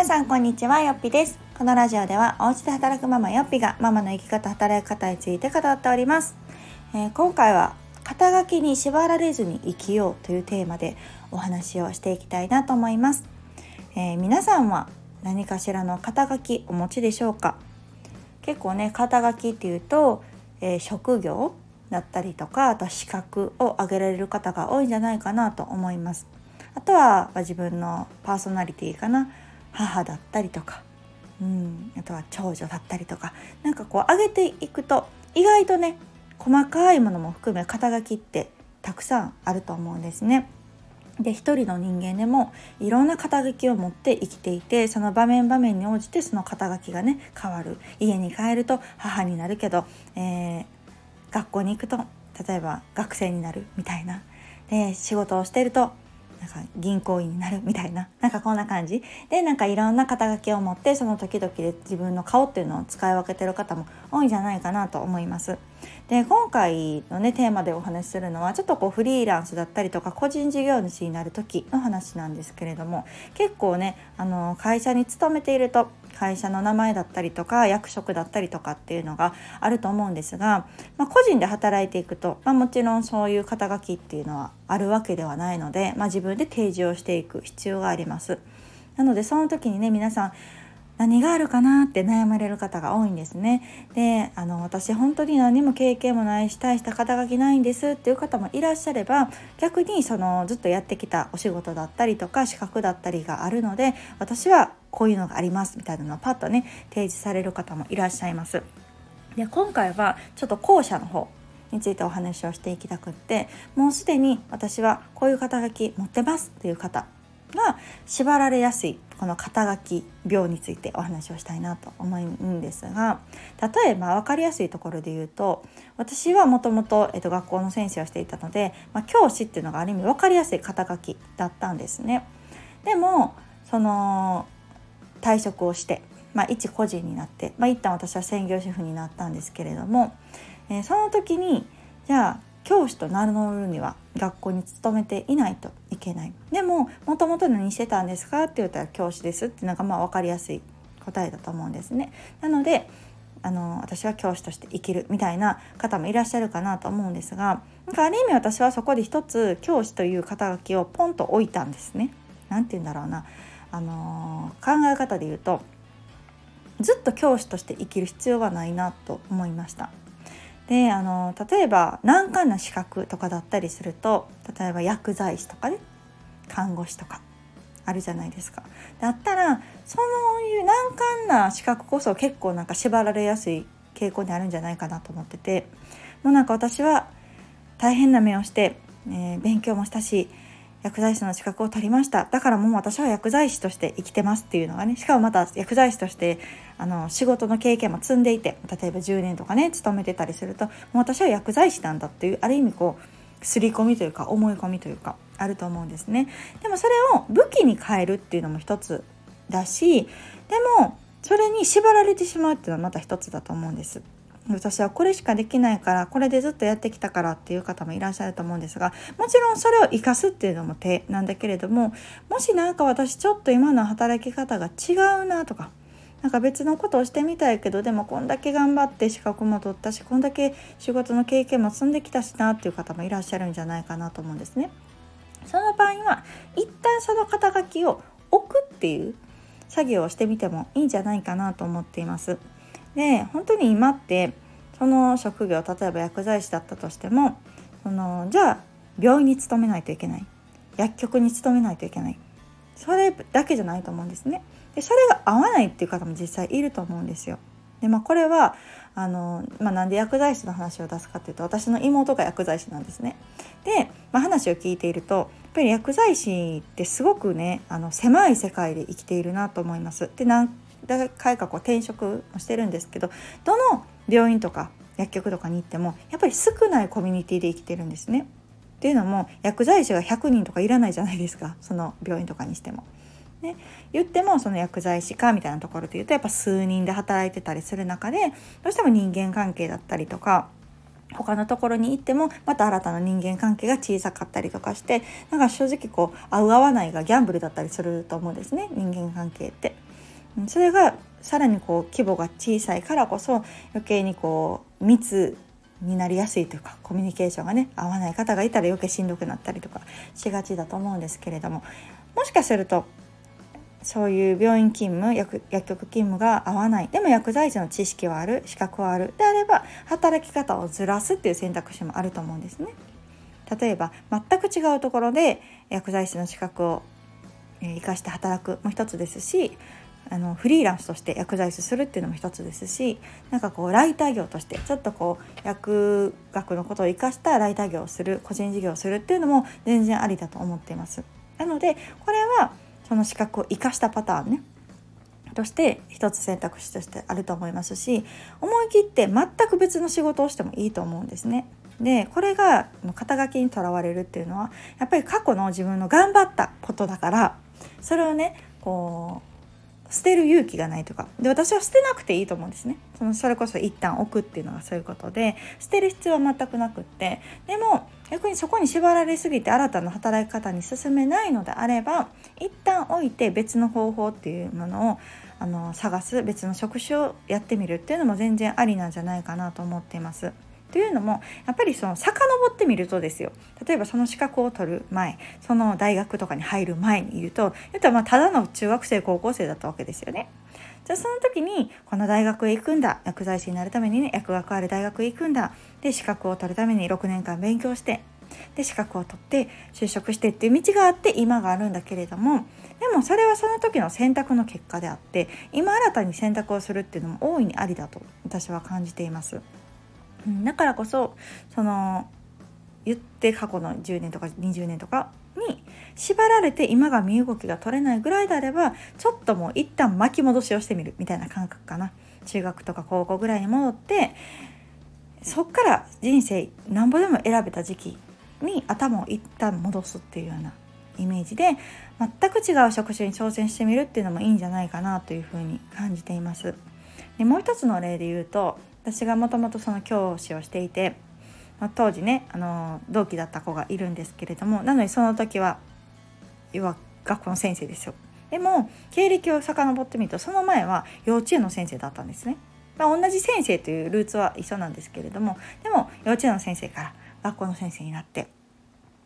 皆さんこんにちは。よっぴです。このラジオではお家で働くママよっぴがママの生き方働き方について語っております、えー、今回は肩書きに縛られずに生きようというテーマでお話をしていきたいなと思います、えー、皆さんは何かしらの肩書きお持ちでしょうか？結構ね肩書きっていうと、えー、職業だったりとかあと資格を挙げられる方が多いんじゃないかなと思います。あとは自分のパーソナリティかな。母だったりとか、うん、あとは長女だったりとかなんかこう上げていくと意外とね細かいものも含め肩書きってたくさんあると思うんですね。で一人の人間でもいろんな肩書きを持って生きていてその場面場面に応じてその肩書きがね変わる家に帰ると母になるけど、えー、学校に行くと例えば学生になるみたいなで仕事をしてるとなんか銀行員になるみたいな なんかこんな感じでなんかいろんな肩書きを持ってその時々で自分の顔っていうのを使い分けてる方も多いんじゃないかなと思います。で今回のねテーマでお話しするのはちょっとこうフリーランスだったりとか個人事業主になる時の話なんですけれども結構ねあの会社に勤めていると会社の名前だったりとか役職だったりとかっていうのがあると思うんですが、まあ、個人で働いていくと、まあ、もちろんそういう肩書きっていうのはあるわけではないので、まあ、自分で提示をしていく必要があります。なのでその時にね皆さん何があるかなって悩まれる方が多いんですね。であの私本当に何も経験もないし大した肩書きないんですっていう方もいらっしゃれば逆にそのずっとやってきたお仕事だったりとか資格だったりがあるので私はこういうのがありますみたいなのをパッとね提示される方もいらっしゃいます。で今回はちょっと後者の方についてお話をしていきたくってもうすでに私はこういう肩書き持ってますっていう方が縛られやすいこの肩書き病についてお話をしたいなと思うんですが例えば分かりやすいところで言うと私はもともと学校の先生をしていたので、まあ、教師っていうのがある意味分かりやすい肩書きだったんですね。でもその退職をして、まあ、一個人になって、まあ、一旦私は専業主婦になったんですけれども、えー、その時にじゃあ教師と名乗るには学校に勤めていないといけないでももともと何してたんですかって言ったら教師ですってなんかまあ分かりやすい答えだと思うんですねなのであの私は教師として生きるみたいな方もいらっしゃるかなと思うんですがなんかある意味私はそこで一つ教師という肩書きをポンと置いたんですね。何て言うんだろうなあの考え方で言うとずっと教師として生きる必要はないなと思いました。であの例えば難関な資格とかだったりすると例えば薬剤師とかね看護師とかあるじゃないですか。だったらそういう難関な資格こそ結構なんか縛られやすい傾向にあるんじゃないかなと思っててもうなんか私は大変な目をして、えー、勉強もしたし薬剤師の資格を取りました。だからもう私は薬剤師として生きてますっていうのがねしかもまた薬剤師としてあの仕事の経験も積んでいて例えば10年とかね勤めてたりするともう私は薬剤師なんだっていうある意味こう刷り込みというか思い込みというかあると思うんですね。でもそれを武器に変えるっていうのも一つだしでもそれに縛られてしまうっていうのはまた一つだと思うんです。私はこれしかできないからこれでずっとやってきたからっていう方もいらっしゃると思うんですがもちろんそれを生かすっていうのも手なんだけれどももし何か私ちょっと今の働き方が違うなとかなんか別のことをしてみたいけどでもこんだけ頑張って資格も取ったしこんだけ仕事の経験も積んできたしなっていう方もいらっしゃるんじゃないかなと思うんですね。その場合は一旦その肩書きを置くっていう作業をしてみてもいいんじゃないかなと思っています。で本当に今ってその職業例えば薬剤師だったとしてもそのじゃあ病院に勤めないといけない薬局に勤めないといけないそれだけじゃないと思うんですね。でそれが合わないっていう方も実際いると思うんですよ。でまあこれはあの、まあ、なんで薬剤師の話を出すかっていうと私の妹が薬剤師なんですね。で、まあ、話を聞いているとやっぱり薬剤師ってすごくねあの狭い世界で生きているなと思います。で何回かこう転職もしてるんですけどどの病院とか薬局とかに行ってもやっぱり少ないコミュニティで生きてるんですね。っていうのも薬剤師が100人とかいらないじゃないですかその病院とかにしても。ね、言ってもその薬剤師かみたいなところで言うとやっぱ数人で働いてたりする中でどうしても人間関係だったりとか他のところに行ってもまた新たな人間関係が小さかったりとかしてなんか正直こう合う合わないがギャンブルだったりすると思うんですね人間関係って。それがさらにこう規模が小さいからこそ余計にこう密になりやすいというかコミュニケーションがね合わない方がいたら余計しんどくなったりとかしがちだと思うんですけれどももしかするとそういう病院勤務薬局勤務が合わないでも薬剤師の知識はある資格はあるであれば働き方をずらすっていう選択肢もあると思うんですね。例えば全く違うところで薬剤師の資格を生かして働くも一つですしあのフリーランスとして薬剤師するっていうのも一つですしなんかこうライター業としてちょっとこう薬学のことを生かしたライター業をする個人事業をするっていうのも全然ありだと思っています。なのでこれはその資格を生かしたパターンねとして一つ選択肢としてあると思いますし思い切って全く別の仕事をしてもいいと思うんですね。でこれが肩書きにとらわれるっていうのはやっぱり過去の自分の頑張ったことだからそれをねこう捨てる勇気がないとか。で私は捨てなくていいと思うんですね。そのそれこそ一旦置くっていうのがそういうことで捨てる必要は全くなくって。でも逆にそこに縛られすぎて新たな働き方に進めないのであれば一旦置いて別の方法っていうものをあの探す別の職種をやってみるっていうのも全然ありなんじゃないかなと思っています。というのもやっぱりその遡ってみるとですよ例えばその資格を取る前その大学とかに入る前にいると言ったらまあただの中学生高校生だったわけですよね。じゃあその時にこの大学へ行くんだ薬剤師になるためにね薬学ある大学へ行くんだで資格を取るために6年間勉強してで資格を取って就職してっていう道があって今があるんだけれどもでもそれはその時の選択の結果であって今新たに選択をするっていうのも大いにありだと私は感じています。うん、だからこそその言って過去の10年とか20年とかに縛られて今が身動きが取れないぐらいであればちょっともう一旦巻き戻しをしてみるみたいな感覚かな中学とか高校ぐらいに戻ってそっから人生なんぼでも選べた時期に頭を一旦戻すっていうようなイメージで全く違う職種に挑戦してみるっていうのもいいんじゃないかなというふうに感じています。でもう一つの例で言うと私がもともとその教師をしていて、まあ、当時ねあの同期だった子がいるんですけれどもなのにその時は要は学校の先生ですよ。でも経歴を遡ってみるとその前は幼稚園の先生だったんですね。まあ、同じ先生というルーツは一緒なんですけれどもでも幼稚園の先生から学校の先生になって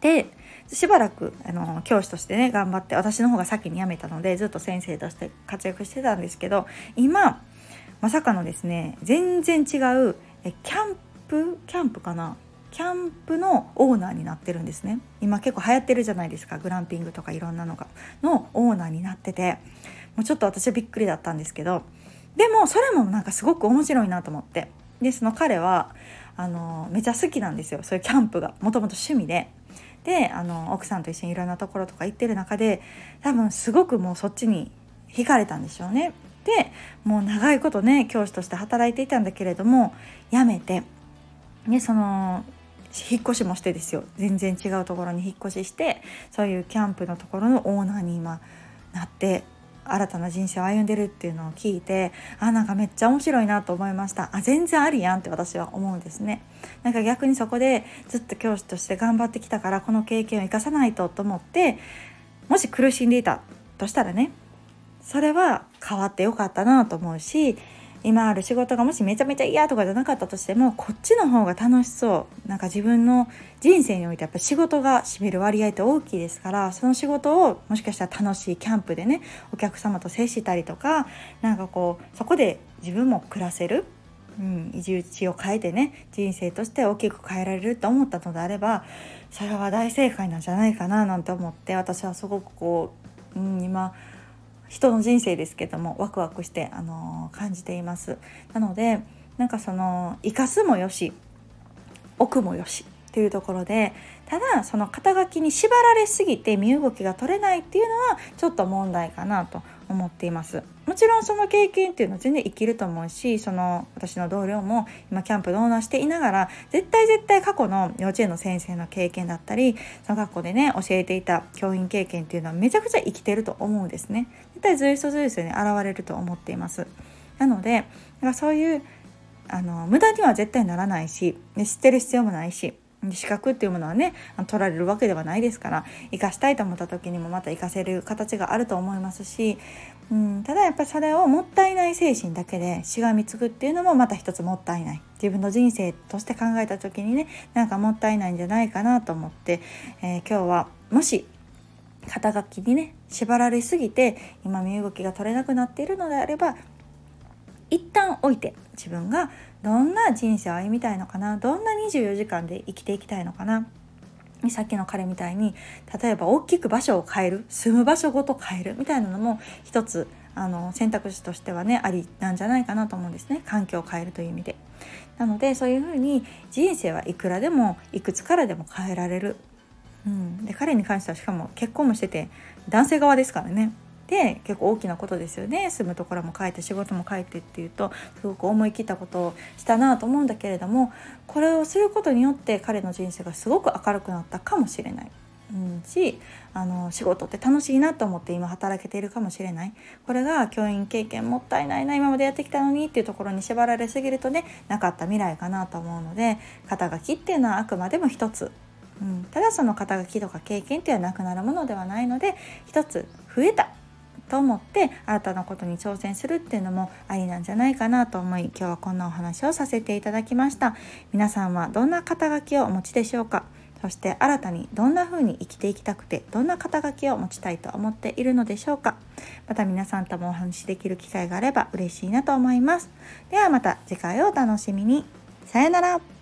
でしばらくあの教師としてね頑張って私の方が先に辞めたのでずっと先生として活躍してたんですけど今まさかのですね全然違うえキャンプキャンプかな？キャンプのオーナーになってるんですね。今結構流行ってるじゃないですか。グランピングとかいろんなのが。のオーナーになってて。もうちょっと私はびっくりだったんですけど。でもそれもなんかすごく面白いなと思って。でその彼はあのめちゃ好きなんですよ。そういうキャンプが。もともと趣味で。であの奥さんと一緒にいろんなところとか行ってる中で多分すごくもうそっちに惹かれたんでしょうね。でもう長いことね教師として働いていたんだけれども辞めて、ね、その引っ越しもしてですよ。全然違うところに引っ越ししてそういうキャンプのところのオーナーに今なって新たな人生を歩んでるっていうのを聞いてあなんかめっちゃ面白いなと思いました。あ全然ありやんって私は思うんですね。なんか逆にそこでずっと教師として頑張ってきたからこの経験を生かさないとと思ってもし苦しんでいたとしたらねそれは変わってよかったなと思うし今ある仕事がもしめちゃめちゃ嫌とかじゃなかったとしてもこっちの方が楽しそう。なんか自分の人生においてやっぱ仕事が占める割合って大きいですからその仕事をもしかしたら楽しいキャンプでねお客様と接したりとかなんかこうそこで自分も暮らせるうん、移住地を変えてね人生として大きく変えられると思ったのであればそれは大正解なんじゃないかななんて思って私はすごくこう、うん、今人の人生ですけどもワクワクして、あのー、感じています。なのでなんかその生かすもよし奥もよしっていうところでただその肩書きに縛られすぎて身動きが取れないっていうのはちょっと問題かなと思っています。もちろんその経験っていうのは全然生きると思うしその私の同僚も今キャンプでオーナーしていながら絶対絶対過去の幼稚園の先生の経験だったりその学校でね教えていた教員経験っていうのはめちゃくちゃ生きてると思うんですね。絶対随所随所に現れると思っています。なのでそういうあの無駄には絶対ならないし知ってる必要もないし資格っていうものはね取られるわけではないですから生かしたいと思った時にもまた生かせる形があると思いますし、うん、ただやっぱりそれをもったいない精神だけでしがみつくっていうのもまた一つもったいない。自分の人生として考えた時にねなんかもったいないんじゃないかなと思って、えー、今日はもし肩書きにね縛られすぎて今身動きが取れなくなっているのであれば一旦置いて自分がどんな人生を歩みたいのかなどんな24時間で生きていきたいのかなさっきの彼みたいに例えば大きく場所を変える住む場所ごと変えるみたいなのも一つあの選択肢としてはねありなんじゃないかなと思うんですね環境を変えるという意味で。なのでそういうふうに人生はいくらでもいくつからでも変えられる。うん、で彼に関してはしかも結婚もしてて男性側ですからねで結構大きなことですよね。住むところも変えて仕事も変えてっていうとすごく思い切ったことをしたなと思うんだけれどもこれをすることによって彼の人生がすごく明るくなったかもしれない。うん、しあの仕事って楽しいなと思って今働けているかもしれない。これが教員経験もったいないな今までやってきたのにっていうところに縛られすぎるとねなかった未来かなと思うので肩書きっていうのはあくまでも一つ、うん、ただその肩書きとか経験っていうのはなくなるものではないので一つ増えた。と思って新たなことに挑戦するっていうのもありなんじゃないかなと思い今日はこんなお話をさせていただきました。皆さんはどんな肩書きをお持ちでしょうか？そして新たにどんな風に生きていきたくてどんな肩書きを持ちたいと思っているのでしょうか？また皆さんともお話しできる機会があれば嬉しいなと思います。ではまた次回をお楽しみに。さよなら。